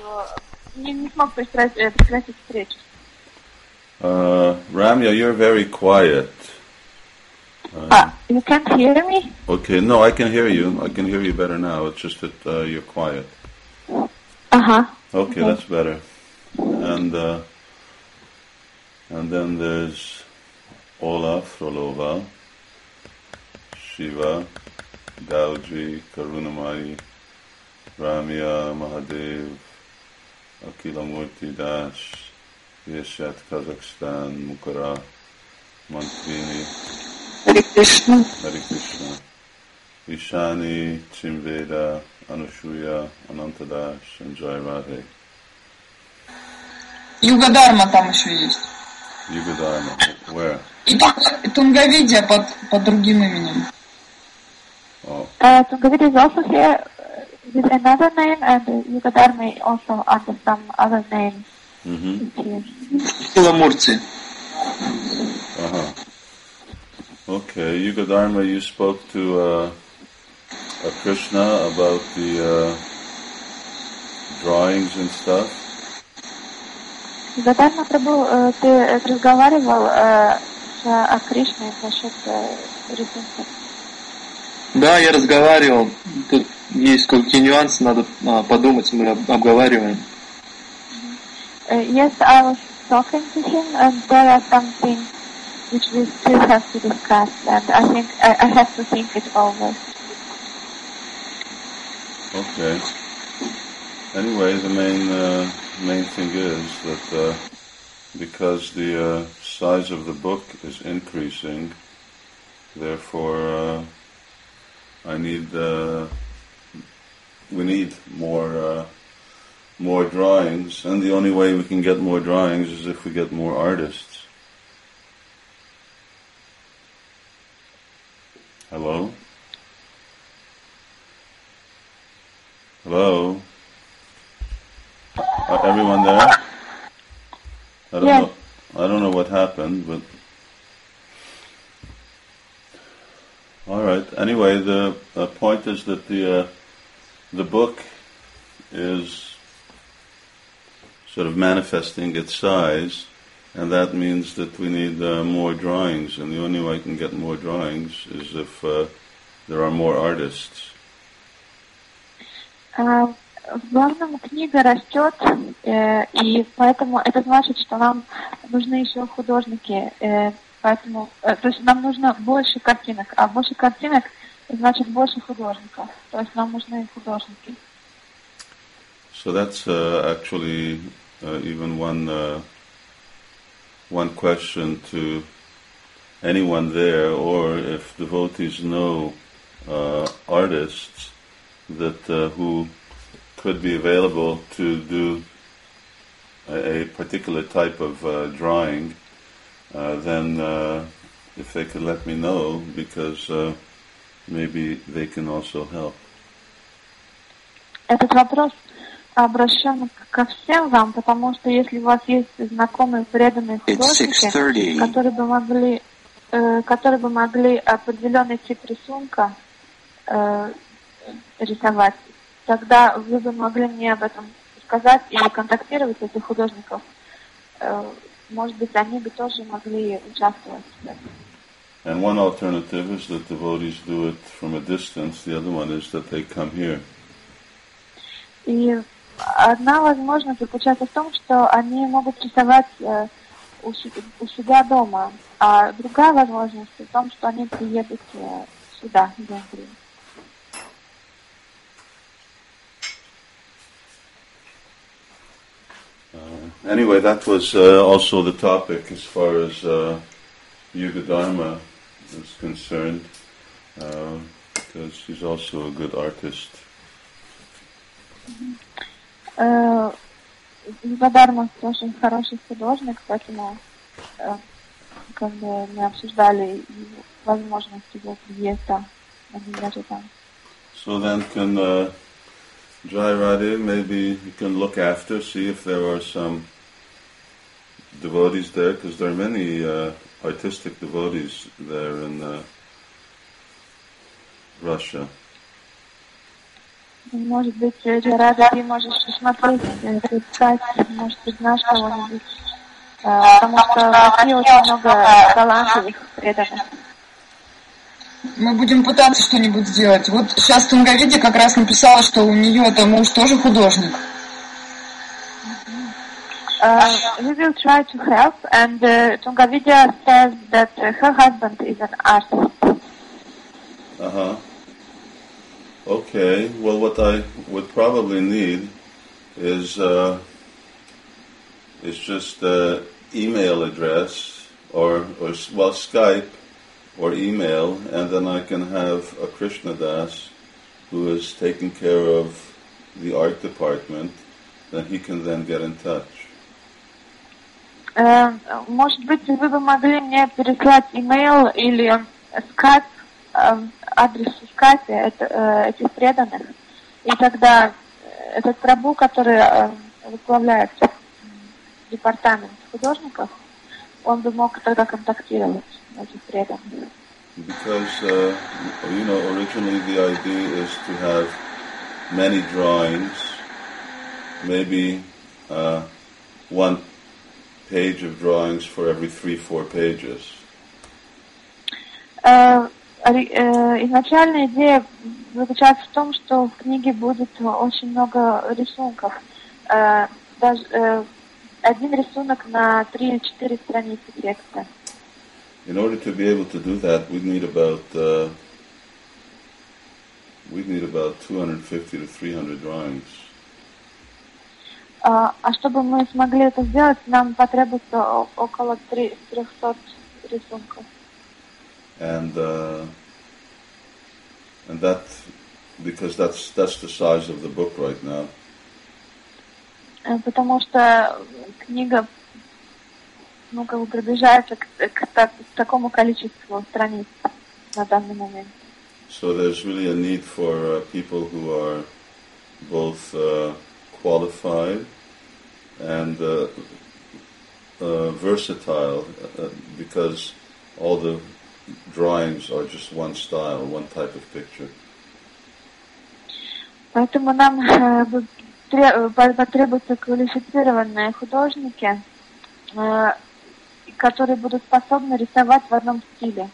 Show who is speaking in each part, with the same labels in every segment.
Speaker 1: что не, не смог прекратить, э, прекратить встречу.
Speaker 2: Uh, Ramya, you're very quiet. Uh,
Speaker 1: Ah, you can't hear me?
Speaker 2: okay, no, I can hear you. I can hear you better now. It's just that uh, you're quiet.
Speaker 1: Ага.
Speaker 2: Okay,
Speaker 1: Okay.
Speaker 2: that's better. And uh, and then there's Ola Frolova, Shiva, Dauji, Karunamai, Ramya, Mahadev, Akilamurti Das, Вешат, Казахстан, Мукара, Мантвини,
Speaker 3: Hare Krishna,
Speaker 2: Hare Krishna, Ishani, Chimveda, Анушуя, Анантада,
Speaker 3: Шанджай Радхи. Там еще есть.
Speaker 2: Югадарма. Where?
Speaker 3: И э, Тунгавидия под, под другим именем.
Speaker 2: Oh.
Speaker 1: Uh, э, Тунгавидия is also here with another name, and uh, Yugadharma also under some other name
Speaker 2: mm-hmm.
Speaker 1: here.
Speaker 3: Киламурти.
Speaker 2: Uh-huh. Okay, Yugadharma, you spoke to uh, uh, Krishna about the uh, drawings and stuff.
Speaker 1: Югадharma Прабhu, э, ты э, разговаривал э, о Кришне насчет э, рисунка.
Speaker 4: Да, я разговаривал. Тут есть кое-какие нюансы, надо а, подумать, мы об- обговариваем.
Speaker 1: Uh, yes, I was talking to him, and there are some things which we still have to discuss, and I think I, I have to think it over.
Speaker 2: Okay. Anyway, the main uh, main thing is that uh, because the uh, size of the book is increasing, therefore uh, I need uh, we need more uh, more drawings, and the only way we can get more drawings is if we get more artists. Hello. Hello. Uh, everyone there? I don't
Speaker 1: Yes.
Speaker 2: know. I don't know what happened, but all right. Anyway, the uh, point is that the uh, the book is sort of manifesting its size, and that means that we need uh, more drawings. And the only way I can get more drawings is if uh, there are more artists.
Speaker 1: А, В главном книга растет, э, и поэтому это значит, что нам нужны еще художники. э, Поэтому, э, то есть нам нужно больше картинок, а больше картинок значит больше художников. То есть нам нужны художники.
Speaker 2: So that's uh, actually uh, even one uh, one question to anyone there, or if devotees know uh, artists that uh, who could be available to do a, a particular type of uh, drawing, uh, then uh, if they could let me know, because uh, maybe they can also help.
Speaker 1: Этот вопрос обращен ко всем вам, потому что если у вас есть знакомые преданные
Speaker 5: It's
Speaker 1: художники,
Speaker 5: 6.30.
Speaker 1: которые бы могли, э, которые бы могли определенный тип рисунка э, рисовать, тогда вы бы могли мне об этом сказать и контактировать этих художников. Э, может быть, они бы тоже могли участвовать в этом.
Speaker 2: And one alternative is that devotees do it from a distance. The other one is that they come here.
Speaker 1: И одна возможность заключается в том, что они могут рисовать э, у, си- у себя дома, а другая возможность в том, что они приедут э, сюда, в Венгрию.
Speaker 2: Uh, anyway, that was uh, also the topic as far as uh, Yuga Dharma is concerned, uh, because he's also a good artist.
Speaker 1: Э, Югадарма очень хороший художник, поэтому э, как бы мы обсуждали его возможность его приезда на Венгрию там.
Speaker 2: So then, can uh, Jai Radhe maybe you can look after, see if there are some devotees there, because there are many uh, artistic devotees there in uh, Russia.
Speaker 1: Может быть, Джарада, ты можешь посмотреть, э, поискать, может быть, знаешь кого-нибудь. Э, Потому что в России очень много талантливых преданных.
Speaker 3: Мы будем пытаться что-нибудь сделать. Вот сейчас Тунговиди как раз написала, что у нее это муж тоже художник.
Speaker 1: Uh, we will try to help, and uh, Tungavidya says that her husband is an artist.
Speaker 2: Uh huh. Okay. Well, what I would probably need is uh, is just uh, email address or or well Skype or email, and then I can have a Krishna Das who is taking care of the art department. Then he can then get in touch.
Speaker 1: Э, Может быть, вы бы могли мне переслать имейл или скайп, э, адрес в скайпе э, этих преданных, и тогда этот прабу, который возглавляет департамент художников, он бы мог тогда контактировать этих преданных.
Speaker 2: Because, uh, you know, originally the idea is to have many drawings, maybe uh, one page of drawings for every three, four pages.
Speaker 1: Э, ори- э, Изначальная идея заключается в том, что в книге будет очень много рисунков. Э, Даже э, один рисунок на три или четыре страницы текста.
Speaker 2: In order to be able to do that, we need about uh, we need about 250 to 300 drawings.
Speaker 1: А а чтобы мы смогли это сделать, нам потребуется около три- 300 рисунков.
Speaker 2: and uh, and that because that's that's the size of the book right now.
Speaker 1: Э, Потому что книга ну, как бы приближается к, к та- к такому количеству страниц на данный момент.
Speaker 2: So there's really a need for uh, people who are both uh, qualified and uh, uh, versatile, uh, because all the drawings are just one style, one type of picture.
Speaker 1: Поэтому нам э, э, по- потребуются квалифицированные художники, э, которые будут способны рисовать в одном стиле.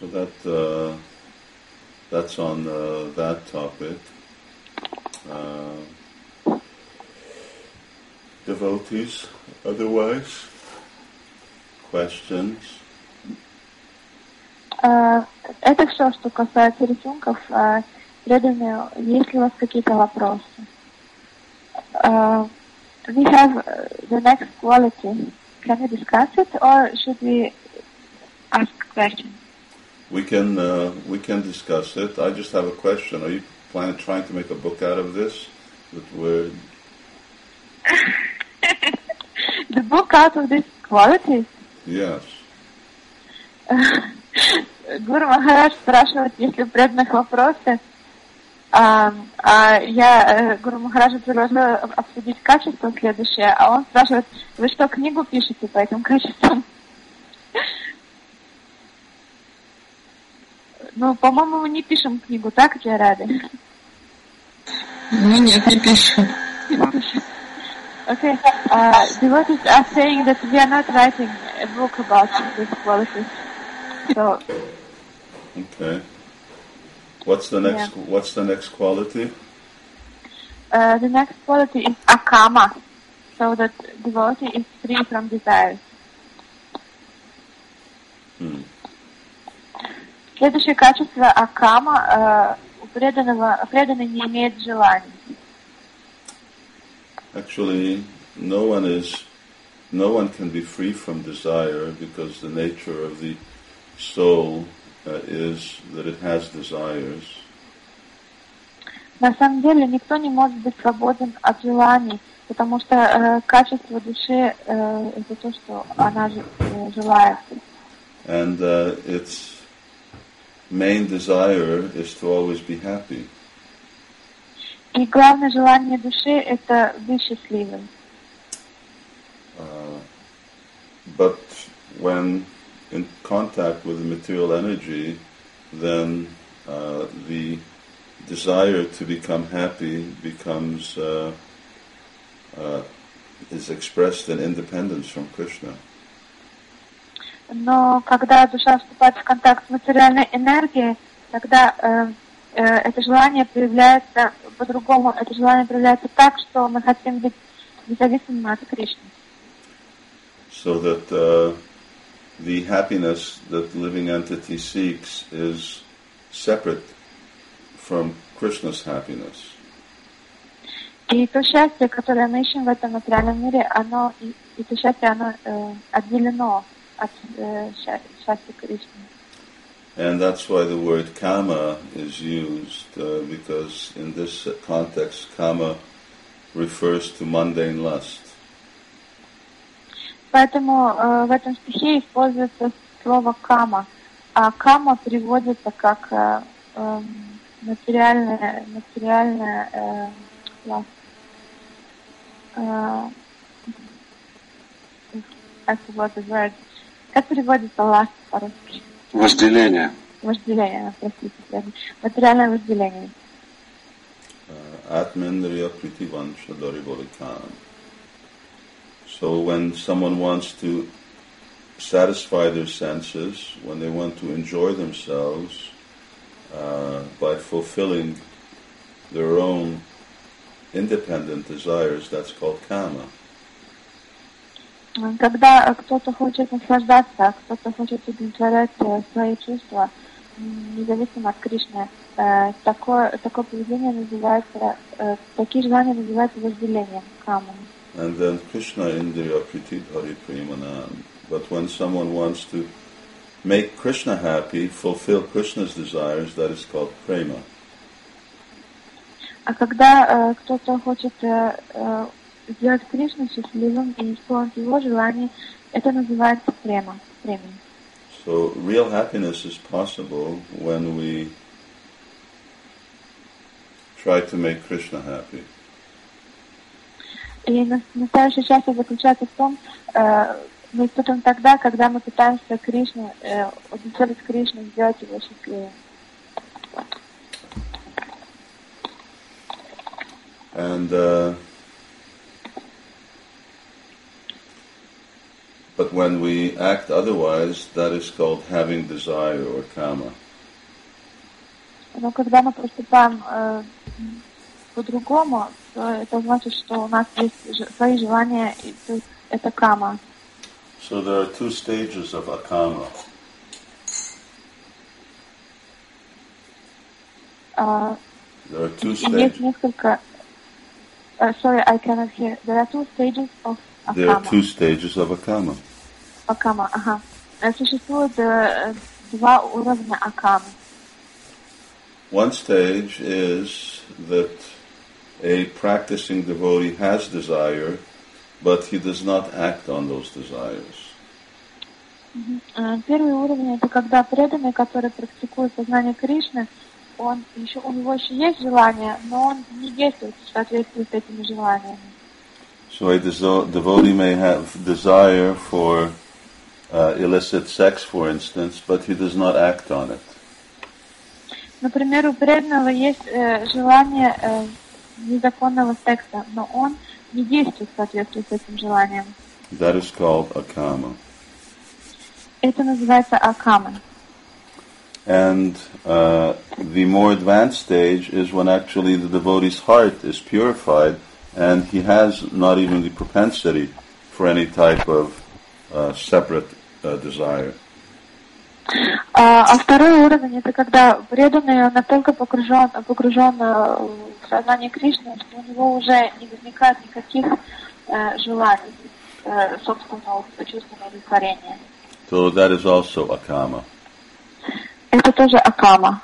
Speaker 2: So that uh, that's on uh, that topic. Uh, devotees, otherwise, questions.
Speaker 1: Э, Это все, что касается рисунков. Э, Преданные, есть ли у вас какие-то вопросы? Э, We have uh, the next quality. Can we discuss it or should we ask questions?
Speaker 2: We can uh, we can discuss it. I just have a question. Are you planning trying to make a book out of this? That we're
Speaker 1: The book out of this quality
Speaker 2: yes.
Speaker 1: Гуру Махарадж спрашивает, есть ли у преданных вопросы. А, а я э, Гуру Махараджа предложила обсудить качество следующее, а он спрашивает, вы что, книгу пишете по этим качествам? Ну, по-моему, мы не пишем книгу, так, Джарады?
Speaker 3: Ну нет, не пишем.
Speaker 1: Okay, uh, devotees are saying that we are not writing a book about this quality. So,
Speaker 2: Okay. What's the next? What's the next quality?
Speaker 1: Uh, the next quality is akama, so that devotee is free from desires.
Speaker 2: Hmm.
Speaker 1: Следующее качество акама э, у преданного преданный не имеет желаний.
Speaker 2: Actually, no one is, no one can be free from desire because the nature of the soul uh, is that it has desires.
Speaker 1: На самом деле никто не может быть свободен от желаний, потому что э, качество души э, это то, что она э, желает.
Speaker 2: And uh, its main desire is to always be happy.
Speaker 1: И главное желание души это быть счастливым.
Speaker 2: Uh, but when in contact with the material energy, then uh, the desire to become happy becomes uh, uh, is expressed in independence from Krishna.
Speaker 1: Но когда душа вступает в контакт с материальной энергией, тогда э, э, это желание проявляется по-другому. Это желание проявляется так, что мы хотим быть независимыми от Кришны.
Speaker 2: So that uh, the happiness that the living entity seeks is separate from Krishna's happiness.
Speaker 1: И то счастье, которое мы ищем в этом материальном мире, оно, и, и то счастье, оно э, отделено от э, ща- счастья Кришны.
Speaker 2: And that's why the word kama is used, uh, because in this context, kama refers to mundane lust.
Speaker 1: Поэтому э, в этом стихе используется слово кама. А кама переводится как э, эм, материальная, материальная э, власть. Э, I forgot the word. Как переводится last по-русски?
Speaker 5: Вожделение.
Speaker 1: Вожделение, простите. верно. Материальное вожделение.
Speaker 2: Uh, Atmendriya Pritivansha Daribolikam. So when someone wants to satisfy their senses, when they want to enjoy themselves uh, by fulfilling their own independent desires, that's called kama.
Speaker 1: Когда кто-то хочет наслаждаться, а кто-то хочет удовлетворять э, свои чувства, независимо от Кришны, э, такое, такое поведение называется, э, такие желания называются вожделением, камом.
Speaker 2: And then Krishna Indriya Priti Hari Premanam. But when someone wants to make Krishna happy, fulfill Krishna's desires, that is called prema.
Speaker 1: А когда э, кто-то хочет э, сделать Кришну счастливым и исполнить его желание, это называется према, премией.
Speaker 2: So real happiness is possible when we try to make Krishna happy.
Speaker 1: И на- настоящее счастье заключается в том, э, мы испытываем тогда, когда мы пытаемся Кришну, э, удовлетворить Кришну, сделать его счастливым.
Speaker 2: And uh, but when we act otherwise, that is called having desire or kama.
Speaker 1: Но когда мы поступаем э, по-другому, то это значит, что у нас есть же- свои желания, и то есть это кама.
Speaker 2: So there are two stages of akama.
Speaker 1: А,
Speaker 2: There are two
Speaker 1: и есть
Speaker 2: stages.
Speaker 1: несколько... э, sorry, I cannot hear. There are two stages of
Speaker 2: There are
Speaker 1: akama.
Speaker 2: two stages of akama.
Speaker 1: Акама, ага. Э, Существует э, два уровня акамы.
Speaker 2: One stage is that a practicing devotee has desire, but he does not act on those desires.
Speaker 1: Э, Первый уровень это когда преданный, который практикует сознание Кришны, он еще у него еще есть желание, но он не действует в соответствии с этими желаниями.
Speaker 2: So a devotee may have desire for uh, illicit sex, for instance, but he does not act on it.
Speaker 1: Например, у преданного есть э, желание э, незаконного секса, но он не действует в соответствии с этим желанием.
Speaker 2: That is called akama.
Speaker 1: Это называется акама.
Speaker 2: And uh, the more advanced stage is when actually the devotee's heart is purified and he has not even the propensity for any type of uh, separate uh, desire.
Speaker 1: А, а второй уровень это когда преданный он настолько погружен, погружен э, в сознание Кришны, что у него уже не возникает никаких э, желаний э, собственного чувственного удовлетворения.
Speaker 2: So that is also akama.
Speaker 1: Это тоже акама.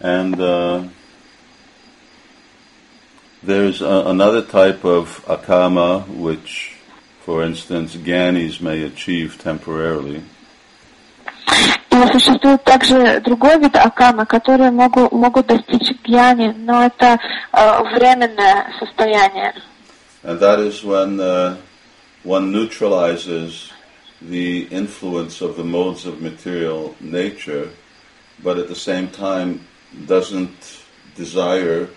Speaker 2: And uh, there's a, another type of akama which, for instance, gyanis may achieve temporarily.
Speaker 1: И существует также другой вид акамы, которые могут, могут достичь гьяни, но это э, временное состояние.
Speaker 2: And that is when uh, one neutralizes the influence of the modes of material nature, but at the same time doesn't desire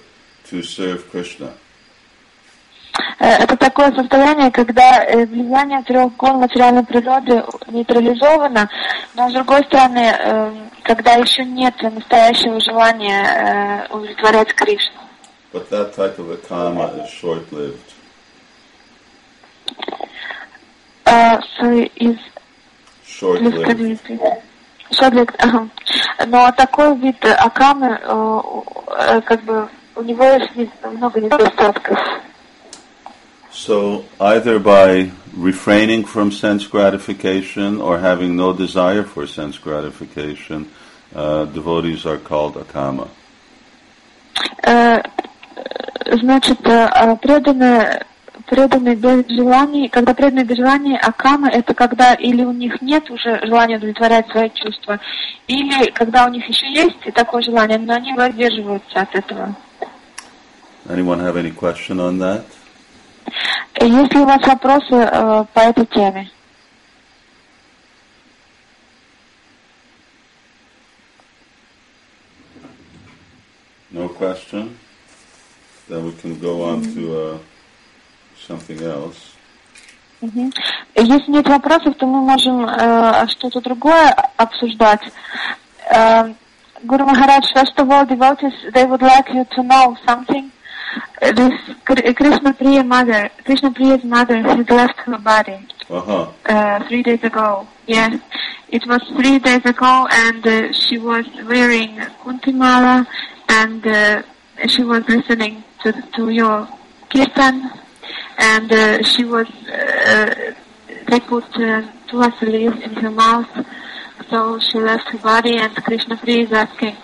Speaker 2: to serve Krishna.
Speaker 1: Это такое состояние, когда э, влияние трех гон материальной природы нейтрализовано, но с другой стороны, э, когда еще нет настоящего желания э, удовлетворять Кришну.
Speaker 2: But that type of a karma is short-lived.
Speaker 1: Uh, so is
Speaker 2: Short-lived.
Speaker 1: Short-lived, ага. Но такой вид акамы, э, э, как бы, у него есть много недостатков.
Speaker 2: So either by refraining from sense gratification or having no desire for sense gratification, uh, devotees are called akama.
Speaker 1: Э, Значит, э, а преданные, преданные без желаний, когда преданные без желаний, акамы, это когда или у них нет уже желания удовлетворять свои чувства, или когда у них еще есть такое желание, но они воздерживаются от этого.
Speaker 2: Anyone have any question on that?
Speaker 1: Есть ли у вас вопросы э, по этой теме?
Speaker 2: No question? Then we can go on to uh, something else.
Speaker 1: Мгм. Если нет вопросов, то мы можем э, что-то другое обсуждать. Э, Guru Maharaj, first of all, devotees, they would like you to know something. Uh, This Kr- Krishna Priya mother, Krishna Priya's mother has left her body
Speaker 2: Uh-huh.
Speaker 1: uh, three days ago. Yes, it was three days ago, and uh, she was wearing kuntimala, and uh, she was listening to to your kirtan, and uh, she was. Uh, they put uh, tulasi leaves in her mouth, so she left her body, and Krishna Priya is asking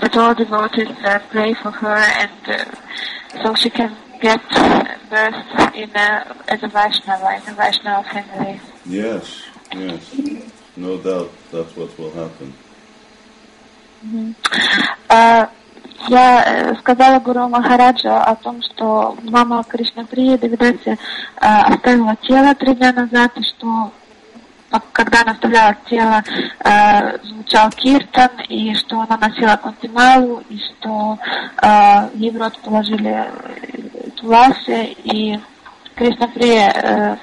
Speaker 1: that all devotees uh, pray for her, and uh, so she can get birth in a, as a Vaishnava, in a Vaishnava family.
Speaker 2: Yes, yes. No doubt that's what will happen.
Speaker 1: А, Я э, сказала Гуру Махараджа о том, что мама Кришна Прия Девидаси оставила тело три дня назад, и что а, когда она оставляла тело, э, звучал киртан, и что она носила контималу, и что э, ей в рот положили э, туласи, и Кришна Прия э,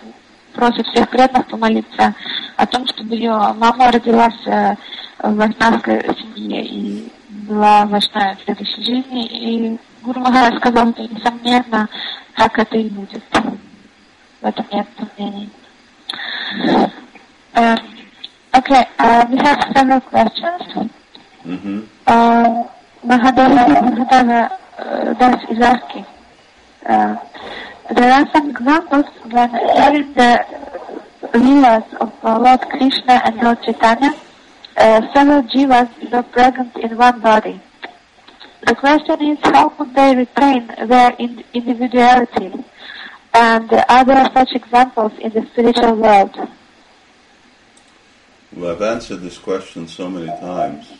Speaker 1: просит всех преданных помолиться о том, чтобы ее мама родилась э, в вайшнавской семье и была вайшнавой в следующей жизни. И Гуру Махарадж сказал, что несомненно, так это и будет. В этом нет сомнений. Uh, okay, uh, we have several questions.
Speaker 2: hmm
Speaker 1: Uh, Mahadeva, uh, Das is asking. Uh, there are some examples when during the Leelas of Lord Krishna and Lord Chaitanya, uh, several jivas were present in one body. The question is how could they retain their in- individuality? And are there such examples in the spiritual world?
Speaker 2: Well, I've answered this question so many times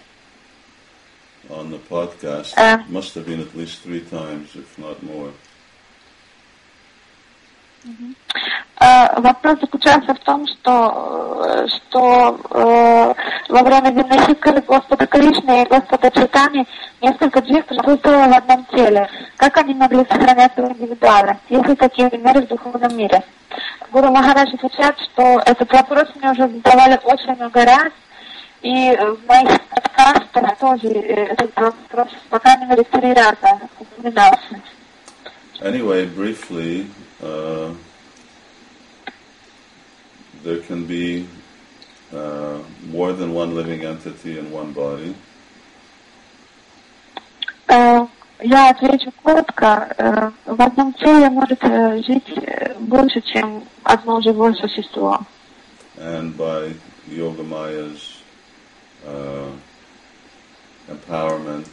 Speaker 2: on the podcast.
Speaker 1: Uh.
Speaker 2: Must have been at least three times, if not more.
Speaker 1: Э, Вопрос заключается в том, что, э, что э, во время Винахикары Господа Кришны и Господа Читани несколько джив присутствовало в одном теле. Как они могли сохранять свою индивидуальность? Есть такие примеры в духовном мире? Гуру Махарадж отвечает, что этот вопрос мне уже задавали очень много раз, и в моих подкастах тоже э, этот вопрос, по крайней мере, три раза упоминался.
Speaker 2: Anyway, briefly, uh, there can be uh, more than one living entity in one body.
Speaker 1: Э, Я отвечу коротко. Э, В одном теле может э, жить э, больше, чем одно живое существо.
Speaker 2: and by Yoga Maya's uh, empowerment,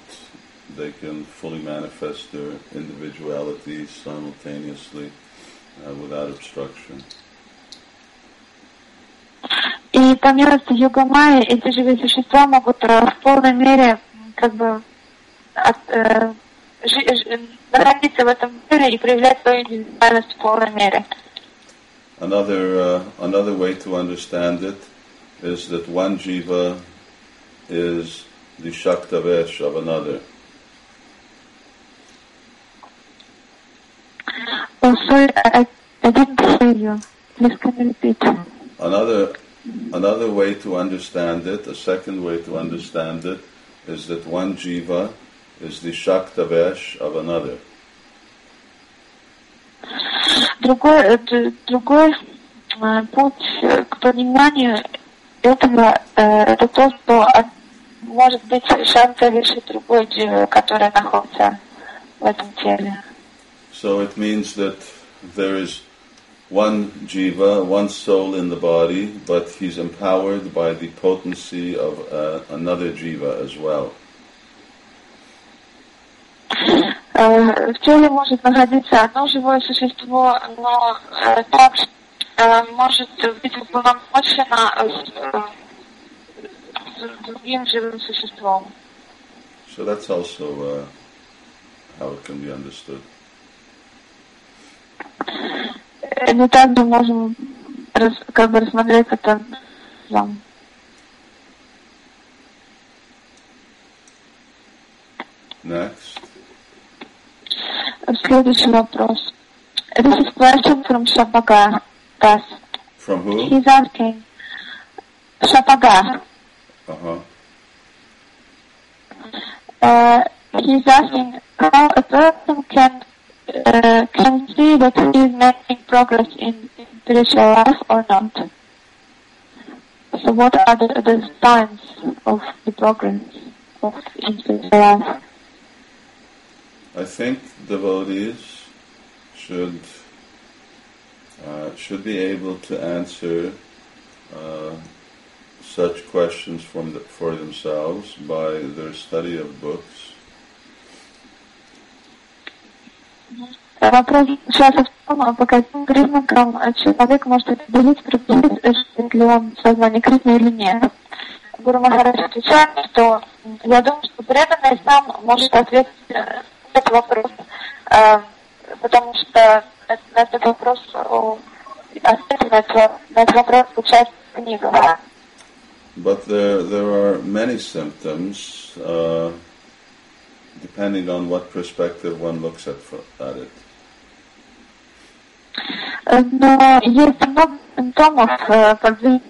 Speaker 2: they can fully manifest their individuality simultaneously uh, without obstruction.
Speaker 1: И по милости Йога Майи эти живые существа могут э, в полной мере м, как бы от- э, жи- ж- находиться в этом мире и проявлять свою индивидуальность в полной мере.
Speaker 2: another uh, another way to understand it is that one jiva is the shaktavesh of another.
Speaker 1: Oh, sorry, I, I didn't hear you. Please can you repeat?
Speaker 2: Another another way to understand it, a second way to understand it, is that one jiva is the shaktavesh of another.
Speaker 1: Другой, э, другой э, путь э, к пониманию этого э, это то, что может быть шанса выше другой дживы, которая находится в этом теле.
Speaker 2: So it means that there is one jiva, one soul in the body, but he's empowered by the potency of uh, another jiva as well.
Speaker 1: Э, В теле может находиться одно живое существо, но э, также э, может быть уполномочено э, с э, с другим живым существом.
Speaker 2: So that's also uh, how it can be understood.
Speaker 1: Э, Мы также можем как бы рассмотреть это вам.
Speaker 2: Next,
Speaker 1: Следующий вопрос. This is question from Shapaga. Das.
Speaker 2: from who?
Speaker 1: He's asking. Shapaga.
Speaker 2: Uh-huh.
Speaker 1: Uh, he's asking how a person can uh, can see that he is making progress in spiritual life or not. So what are the, the signs of the progress of in spiritual life?
Speaker 2: I think devotees should uh, should be able to answer uh, such questions from the, for themselves by their study of books
Speaker 1: Вопрос сейчас в том, по каким признакам человек может определить, приблизит ли он сознание Кришны или нет. Гуру Махарадж отвечает, что я думаю, что преданный сам может ответить на этот вопрос, э, потому что на этот вопрос, ответ на этот, вопрос звучат в книгах.
Speaker 2: But there, there are many symptoms, uh, depending on what perspective one looks at, fro- at it.
Speaker 1: Э, Но есть много симптомов э, по жизни,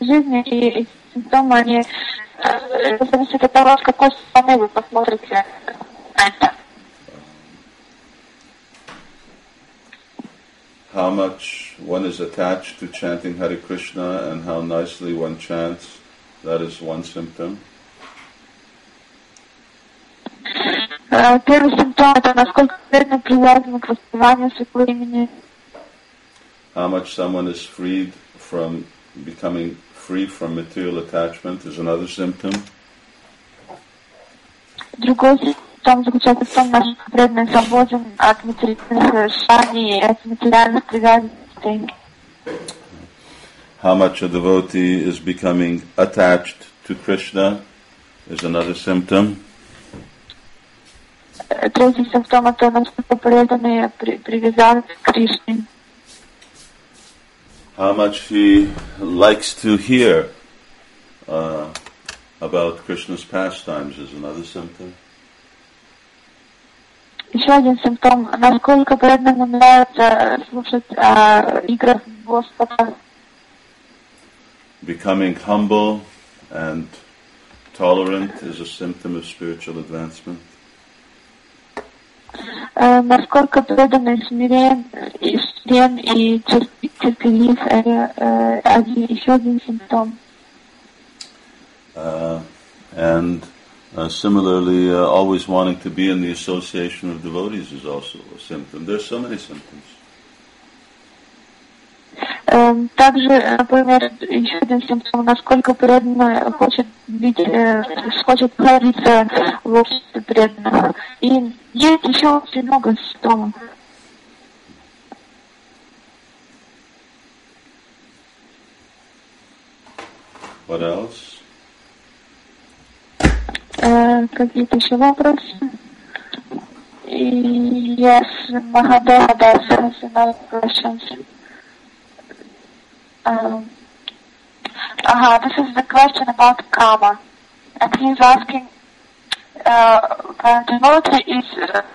Speaker 1: жизни, и эти симптомы, они э, зависят от того, с какой стороны вы посмотрите на это.
Speaker 2: How much one is attached to chanting Hare Krishna and how nicely one chants, that is one symptom.
Speaker 1: Э, Первый симптом – это насколько преданно привязаны к воспеванию своего имени,
Speaker 2: How much someone is freed from becoming free from material attachment is another symptom.
Speaker 1: Другой симптом заключается в том, насколько преданный свободен от материальных желаний и от материальных привязанностей.
Speaker 2: How much a devotee is becoming attached to Krishna is another symptom.
Speaker 1: Э, Третий симптом – это насколько преданные при- привязаны к Кришне.
Speaker 2: How much he likes to hear uh, about Krishna's pastimes is another symptom.
Speaker 1: Еще один симптом, насколько преданному нравится слушать о играх Господа.
Speaker 2: Becoming humble and tolerant is a symptom of spiritual advancement.
Speaker 1: Э, насколько преданный смирен и, смирен и терп- терпелив, это э, один, еще один симптом.
Speaker 2: Uh, and uh, similarly, uh, always wanting to be in the association of devotees is also a symptom. There's so many symptoms.
Speaker 1: Э, также, например, еще один симптом, насколько преданно хочет быть, э, хочет находиться в обществе преданных. И есть еще очень много симптомов.
Speaker 2: What else?
Speaker 1: Э, какие-то еще вопросы? Yes, Mahadev has another questions. Um, uh, this is the question about karma. And he's asking, uh, when devotee is,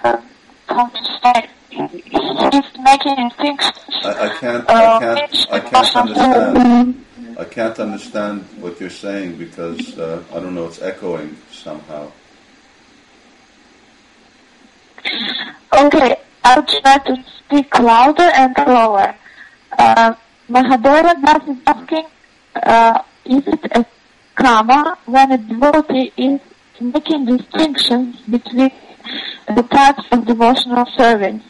Speaker 1: uh, how to say, he's making things.
Speaker 2: I, I can't,
Speaker 1: Uh,
Speaker 2: I can't, I can't understand. I can't understand what you're saying because uh, I don't know. It's echoing somehow.
Speaker 1: Okay, I'll try to speak louder and slower. Uh, Mahadeva Das is asking, uh, is it a karma when a devotee is making distinctions between the types of devotional service?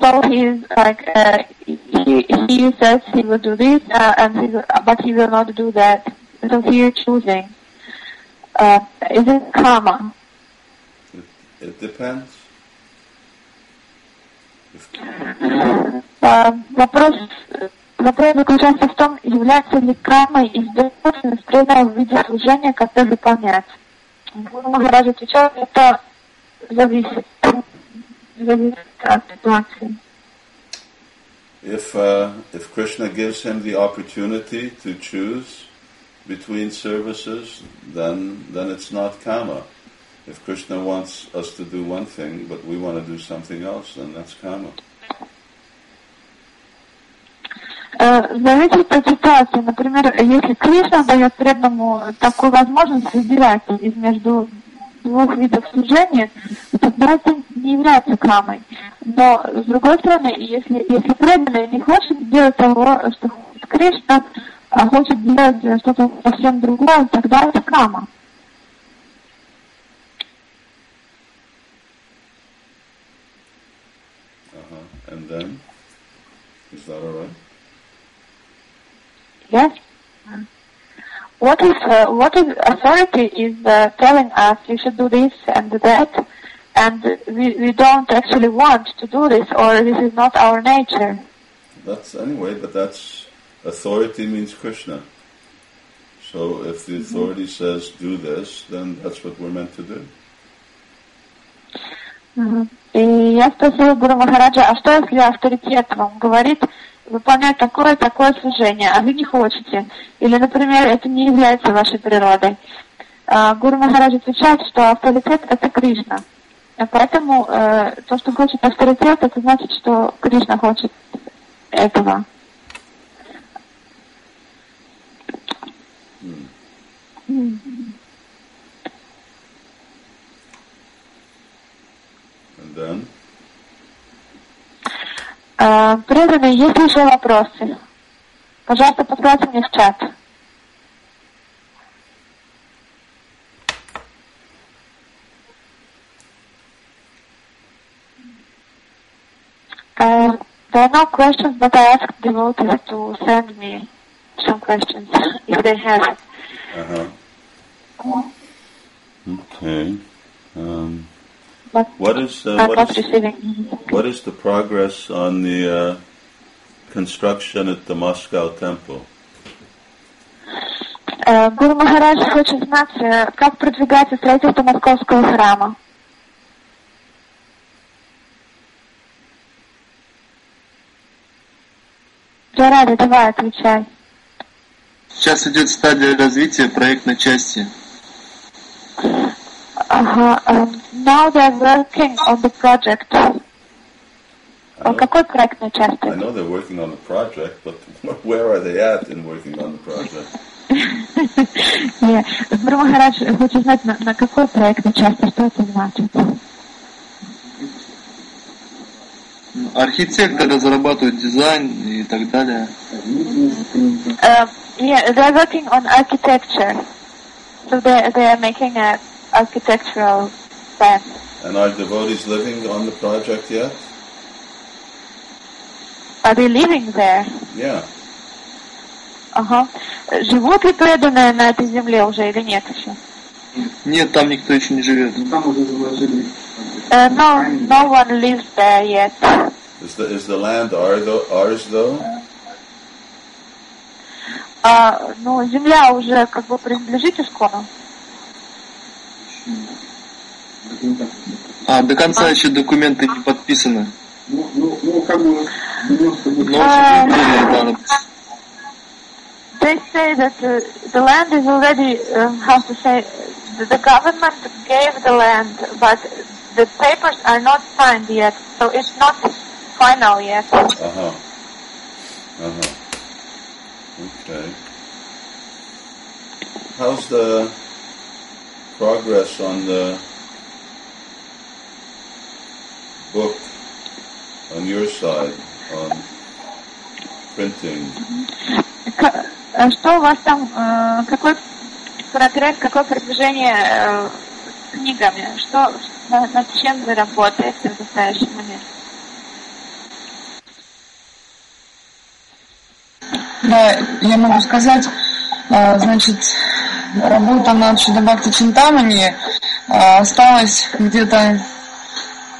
Speaker 1: So he's like, uh, he, he says he will do this, uh, and he will, but he will not do that. So he is choosing. Uh, is it karma?
Speaker 2: It, it depends. If,
Speaker 1: А, Вопрос, вопрос заключается в том, является ли кармой издевательность преданного в виде служения как-то выполнять. Гуру Махарадж отвечал, это зависит, зависит от ситуации.
Speaker 2: if, uh, if Krishna gives him the opportunity to choose between services, then then it's not kama. If Krishna wants us to do one thing, but we want to do something else, then that's kama.
Speaker 1: Зависит от ситуации. Например, если Кришна дает преданному такую возможность выбирать из между двух видов служения, тогда это не является камой. Но, с другой стороны, если, если преданный не хочет делать того, что хочет Кришна, а хочет делать что-то совсем другое, тогда это кама.
Speaker 2: Uh-huh. And then, is that all right?
Speaker 1: Yes? What is, uh, what is authority is uh, telling us you should do this and that, and we, we don't actually want to do this, or this is not our nature.
Speaker 2: That's anyway, but that's authority means Krishna. So if the authority says do this, then that's what we're meant to do.
Speaker 1: И я спросила Гуру Махараджа, а что если авторитет вам говорит выполнять такое такое служение, а вы не хотите? Или, например, это не является вашей природой. А, Гуру Махарадж отвечает, что авторитет это Кришна. А Поэтому э, то, что хочет авторитет, это значит, что Кришна хочет этого.
Speaker 2: Then,
Speaker 1: А, Преданные, есть ли еще вопросы? Пожалуйста, посылайте мне в чат. Uh, there are no questions, but I asked devotees to send me some questions if they have.
Speaker 2: uh-huh. Okay. Um, what is uh, what is what is the progress on the uh, construction at the Moscow temple?
Speaker 1: Э, Гуру Махарадж хочет знать, э, как продвигается строительство московского храма. Джаради, давай, отвечай.
Speaker 4: Сейчас идет стадия развития проектной части.
Speaker 1: Ага, эм, now they're working on the project.
Speaker 2: I
Speaker 1: О
Speaker 2: know,
Speaker 1: какой проектной
Speaker 2: I
Speaker 1: части?
Speaker 2: know they're working on the project, but where are they at in working on the project?
Speaker 1: Нет, Гуру Махарадж хочет знать, на, на какой проектной части, что это значит.
Speaker 4: Архитектор разрабатывает дизайн и так далее.
Speaker 1: Um, yeah, they're working on architecture. So they they are making a architectural plan.
Speaker 2: And are devotees living on the project yet?
Speaker 1: Are they living there?
Speaker 2: Yeah.
Speaker 1: Ага. Живут ли преданные на этой земле уже или нет еще?
Speaker 4: Нет, там никто еще не живет.
Speaker 1: Uh, no, no one lives there yet.
Speaker 2: Is the is the land ours though? Ours though?
Speaker 1: А, ну, земля уже как бы принадлежит Искону.
Speaker 4: А, до конца еще документы не подписаны.
Speaker 5: Ну, ну, ну, как бы 90 будет.
Speaker 4: Но
Speaker 1: А.
Speaker 4: все будет, да,
Speaker 1: they say that uh, the land is already, um, how to say, the, the government gave the land, but the papers are not signed yet, so it's not final yet.
Speaker 2: Uh-huh. Uh-huh. Okay. How's the progress on the book on your side on printing?
Speaker 1: Э, Что у вас там, э, какой прогресс, какое продвижение э, с книгами? Что, на- над чем вы работаете в настоящий момент?
Speaker 3: Да, я могу сказать, значит, работа над Шидабхакти Чинтамани а, осталась где-то,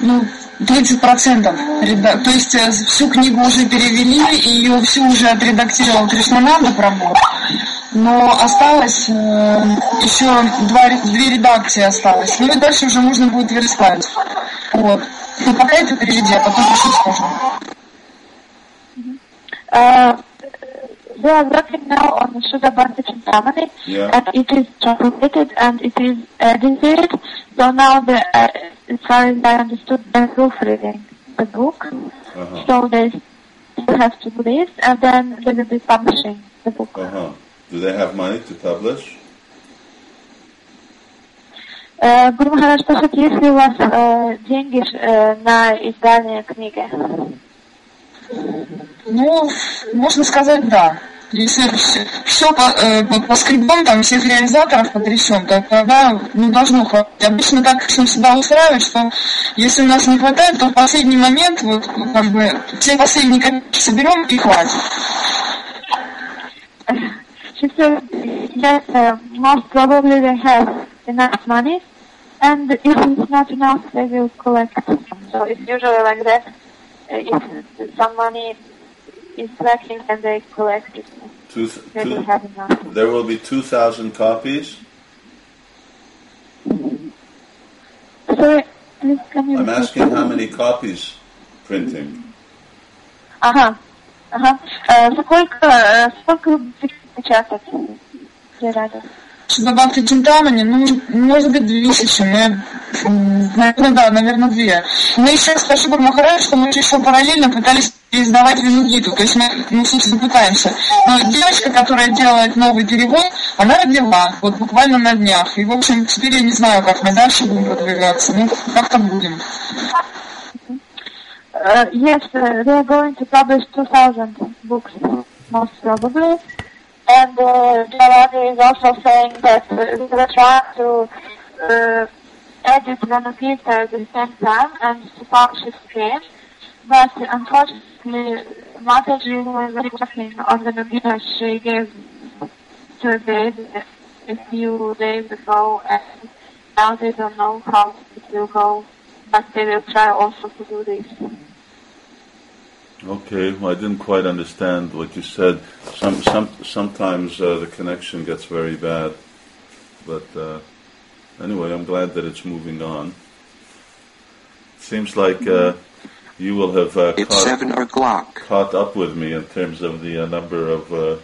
Speaker 3: ну, 30%. Реда- То есть э, всю книгу уже перевели, и ее всю уже отредактировал Кришнананда Прабhu. Но осталось э, еще два, две редакции осталось. Ну и дальше уже можно будет верстать. Вот. Ну, пока это переведи, а потом решить можно.
Speaker 1: Uh, we are working now on Shuddha Bhakti Chintamani,
Speaker 2: Yeah.
Speaker 1: and it is translated and it is edited. So now, the, uh, as far as I understood, they're proofreading the book.
Speaker 2: Uh-huh.
Speaker 1: So they still have to do this, and then they will be publishing the book.
Speaker 2: Uh-huh. Do they have money to publish?
Speaker 1: Э, Гуру Махарадж спрашивает, есть ли у вас э, деньги э, на издание книги?
Speaker 3: Ну, можно сказать, да. Если все, по, э, по, скрипам там всех реализаторов потрясем, то тогда ну, должно хватить. Обычно так всем всегда устраивает, что если у нас не хватает, то в последний момент вот как бы все последние копейки соберем и хватит.
Speaker 1: Enough money, and if it's not enough, they will collect. So it's usually like that. Uh, if some money is lacking, then they collect it.
Speaker 2: Two,
Speaker 1: They will
Speaker 2: two,
Speaker 1: have enough.
Speaker 2: there will be 2,000 copies?
Speaker 1: Sorry, please can you
Speaker 2: I'm
Speaker 1: repeat?
Speaker 2: asking how many copies printing?
Speaker 1: Ага, ага. Э, сколько, э, сколько вы будете печатать?
Speaker 3: Что добавьте Чинтамани, ну, может быть, две тысячи, но я, м, наверное, да, наверное, две. Но еще спасибо Махарадж, что мы еще параллельно пытались издавать Винугиту, то есть мы, ну, собственно, пытаемся. Но девочка, которая делает новый перевод, она родила, вот буквально на днях. И, в общем, теперь я не знаю, как мы дальше будем продвигаться, ну, как-то будем.
Speaker 1: Uh, yes, uh, they are going to publish 2,000 books, most probably. And uh, Jaladi is also saying that uh, they were trying to uh, edit Venu Gita at the same time and to publish it again. But unfortunately, Mataji was working on Venu Gita. She gave to the a few days ago, and now they don't know how it will go. But they will try also to do this.
Speaker 2: Okay, well, I didn't quite understand what you said. Some, some, sometimes uh, the connection gets very bad, but uh, anyway, I'm glad that it's moving on. Seems like uh, you will have uh,
Speaker 5: It's
Speaker 2: caught,
Speaker 5: seven o'clock.
Speaker 2: caught up with me in terms of the uh, number of uh,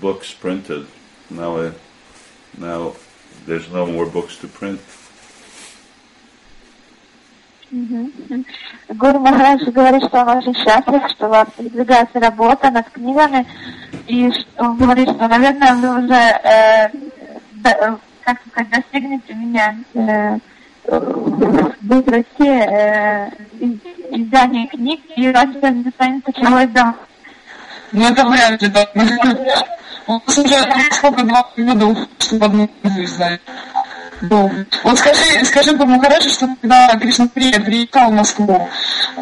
Speaker 2: books printed. Now, I, now there's no more books to print.
Speaker 1: Гуру Махарадж говорит, что он очень счастлив, что у вас продвигается работа над книгами, и он говорит, что, наверное, вы уже, э, до- как сказать, достигнете меня э, в быстроте э, из- издания книг, и раньше не достанется чего издам.
Speaker 3: Ну, это вряд ли, да. У нас уже сколько, два года уходит, чтобы одну издать. Ну, Вот скажи, скажи по Махараджи, что когда Кришна Прия приехал в Москву,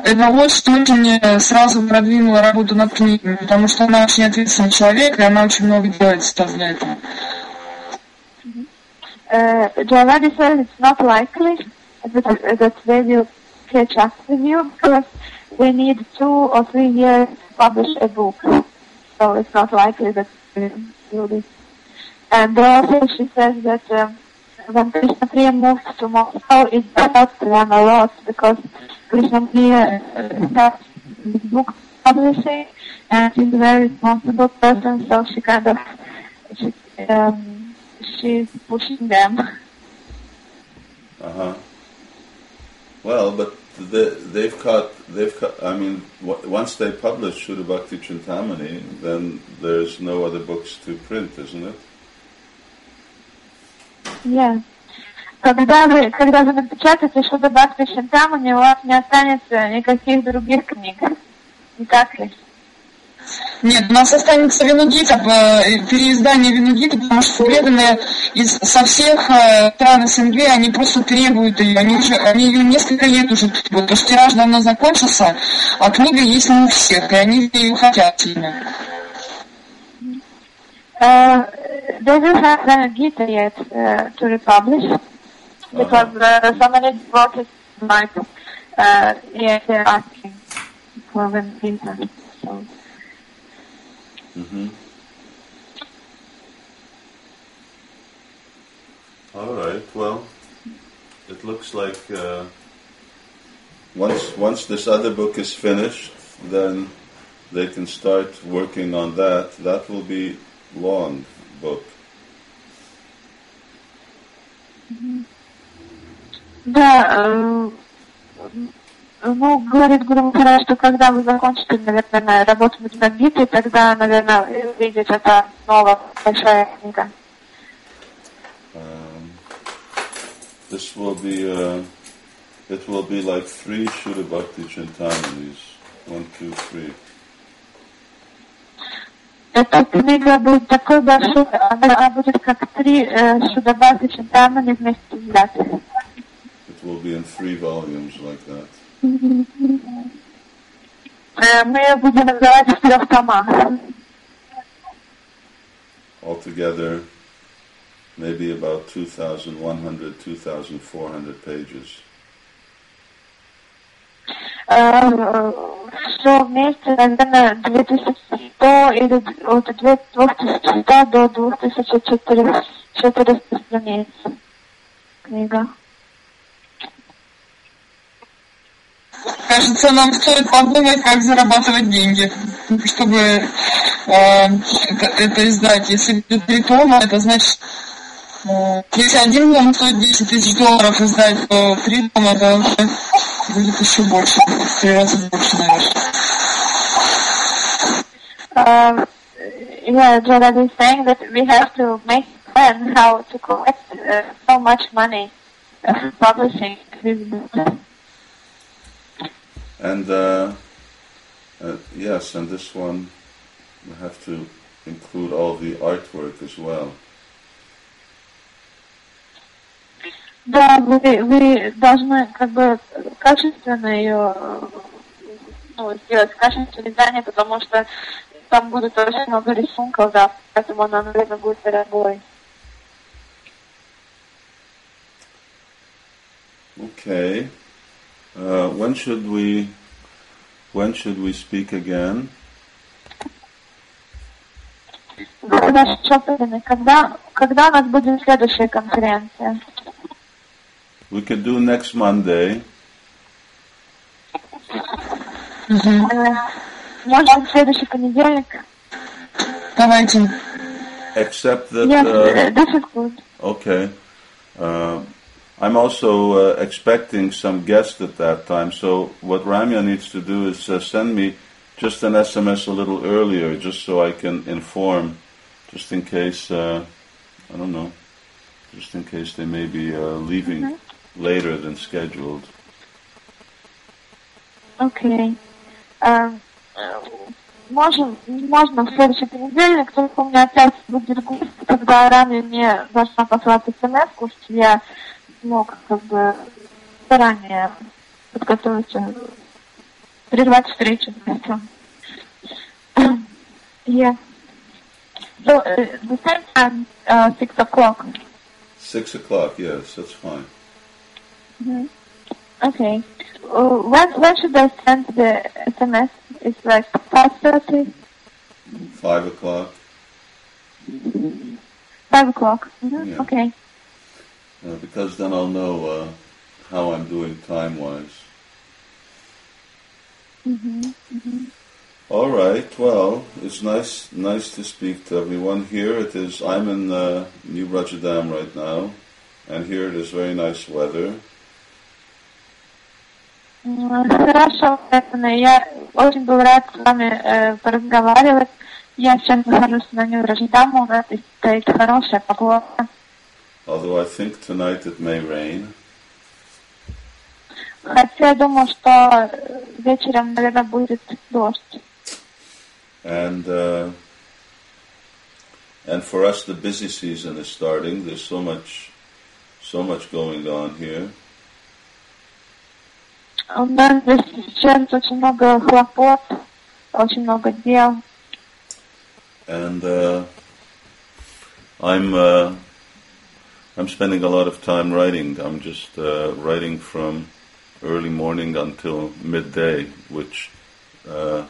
Speaker 3: это очень, очень сразу продвинула работу над книгами, потому что она очень ответственный человек, и она очень много делает сейчас для этого.
Speaker 1: Uh, Jaladi says it's not likely that, that they will catch up with you because they need two or three years to publish a book. So it's not likely that they will do this. And also she says that um, when Krishna Priya moved to Moscow, it helped them a lot because Krishna Priya has this book publishing, and she's a very responsible person, so she kind of she, um, she's pushing them.
Speaker 2: Uh huh. Well, but they, they've cut. They've cut. I mean, w- once they publish Shuddha Bhakti Chintamani, then there's no other books to print, isn't it?
Speaker 1: Yeah. Когда вы, когда вы напечатаете что-то Бхакти Шинтамани, у вас не останется никаких других книг. Не так ли?
Speaker 3: Нет, у нас останется Винугита, э, переиздание Винугита, потому что преданные из, со всех э, стран СНГ, они просто требуют ее, они, уже, они ее несколько лет уже требуют, потому что тираж давно закончился, а книга есть не у всех, и они ее хотят сильно.
Speaker 1: Uh, they don't have the Gita yet uh, to republish because uh, so many devotees like uh, yeah, they're asking for the Gita. So
Speaker 2: Mm-hmm. All right. Well, it looks like uh, once once this other book is finished, then they can start working on that. That will be long book.
Speaker 1: Да, э, ну, говорит Гуру Махарадж, что когда вы закончите, наверное, работать над Гитой, тогда, наверное, выйдет эта новая большая книга.
Speaker 2: Um, this will be uh, it will be like three Shuddha Bhakti Chintamanis. One, two, three.
Speaker 1: Эта книга будет такой большой, она будет как три э, Шудабхакти Чинтамани вместе взятых.
Speaker 2: It will be in three volumes like that.
Speaker 1: Э, Мы ее будем называть в трех томах.
Speaker 2: Altogether, maybe about 2,100, 2,400 pages.
Speaker 1: Э, Все вместе, наверное, 2100 или от 2100 до 2400 страниц книга.
Speaker 3: Кажется, нам стоит подумать, как зарабатывать деньги, чтобы э, это, это издать. Если три тома, это значит, э, если один том стоит 10 тысяч долларов издать, то три тома это будет еще больше, в три раза больше, наверное.
Speaker 1: Uh, yeah, Gerard is saying that we have to make a plan how to collect uh, so much money uh, for publishing this book.
Speaker 2: And uh, uh, yes, and this one we have to include all the artwork as well.
Speaker 1: Да, вы, вы должны как бы качественно ее ну, сделать качественное издание, потому что там будет очень много рисунков, да, поэтому она, наверное, будет дорогой.
Speaker 2: Okay. Uh, when should we when should we speak again?
Speaker 1: Когда, когда у нас будет следующая конференция?
Speaker 2: We could do next Monday.
Speaker 1: Э, Может быть, следующий понедельник?
Speaker 3: Давайте.
Speaker 2: Except that
Speaker 1: Yes,
Speaker 2: uh,
Speaker 1: this is good.
Speaker 2: Okay. Uh, I'm also uh, expecting some guests at that time, so what Ramya needs to do is uh, send me just an SMS a little earlier, just so I can inform, just in case, uh, I don't know, just in case they may be uh, leaving later than scheduled.
Speaker 1: Окей. Э, э, Можем, можно в следующий понедельник, только у меня опять будет гость, когда ранее мне должна послать смс что я смог как бы заранее подготовиться, прервать встречу. Yeah. So, uh, the same time, uh, six o'clock.
Speaker 2: Six o'clock, yes, that's fine.
Speaker 1: Okay. Uh, when when should I send the SMS? It's like five thirty.
Speaker 2: Five o'clock,
Speaker 1: five o'clock. Mhm,
Speaker 2: Yeah.
Speaker 1: Okay.
Speaker 2: uh, because then I'll know uh, how I'm doing time-wise. Mhm. Mhm. All right. Well, it's nice nice to speak to everyone here. It is. I'm in uh, New Rajadam right now, and here it is very nice weather.
Speaker 1: М, Хорошо, Стефана, я очень был рад с вами э, поразговаривать. Я сейчас нахожусь на Нью-Рождам, у нас здесь стоит хорошая погода.
Speaker 2: Although I think tonight it may rain.
Speaker 1: Хотя я думаю, что вечером, наверное, будет дождь.
Speaker 2: And uh, and for us, the busy season is starting. There's so much, so much going on here.
Speaker 1: У нас здесь сейчас очень много хлопот, очень много дел.
Speaker 2: and uh, I'm uh, I'm spending a lot of time writing. I'm just uh, writing from early morning until midday, which uh,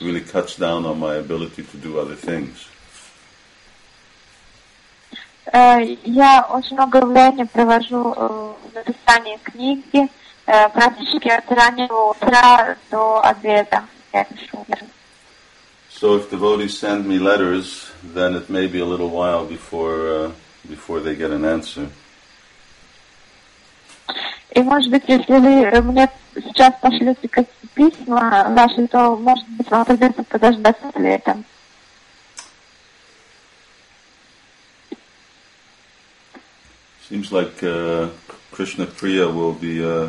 Speaker 2: really cuts down on my ability to do other things.
Speaker 1: Э, Я очень много времени провожу э, в написании книги, э, практически от раннего утра до обеда. Я пишу.
Speaker 2: So if devotees send me letters, then it may be a little while before uh, before they get an answer.
Speaker 1: И, может быть, если вы э, мне сейчас пошлете как письма ваши, то, может быть, вам придется подождать с ответом.
Speaker 2: Seems like uh, Krishna Priya will be uh,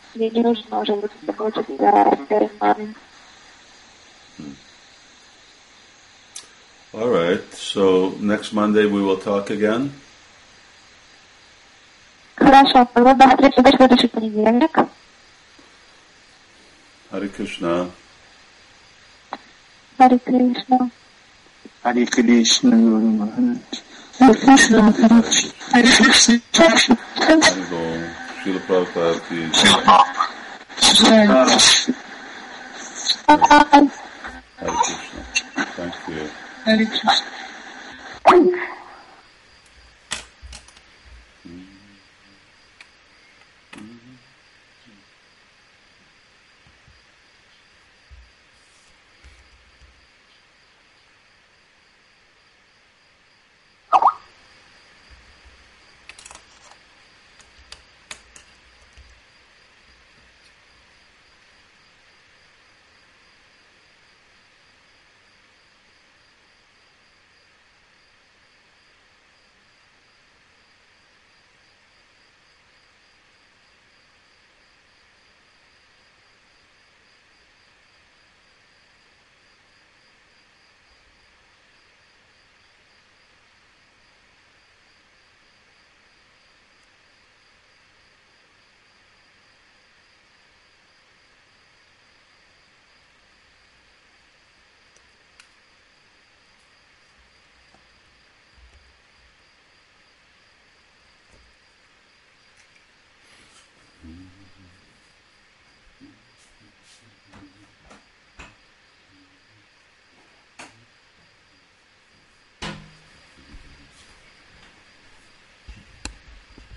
Speaker 1: ей не нужно уже будет заботиться о своей маме.
Speaker 2: All right. So next Monday we will talk again.
Speaker 1: Хорошо, тогда до встречи в следующий понедельник.
Speaker 2: Hare Krishna.
Speaker 1: Хари Кришна.
Speaker 4: Хари Кришна, Гуру Махарадж.
Speaker 3: Hare Krishna, Hare Krishna, Hare Krishna,
Speaker 2: Hare Bol. Srila Prabhupada ki Hare Krishna. Thank you.
Speaker 3: Hare Krishna.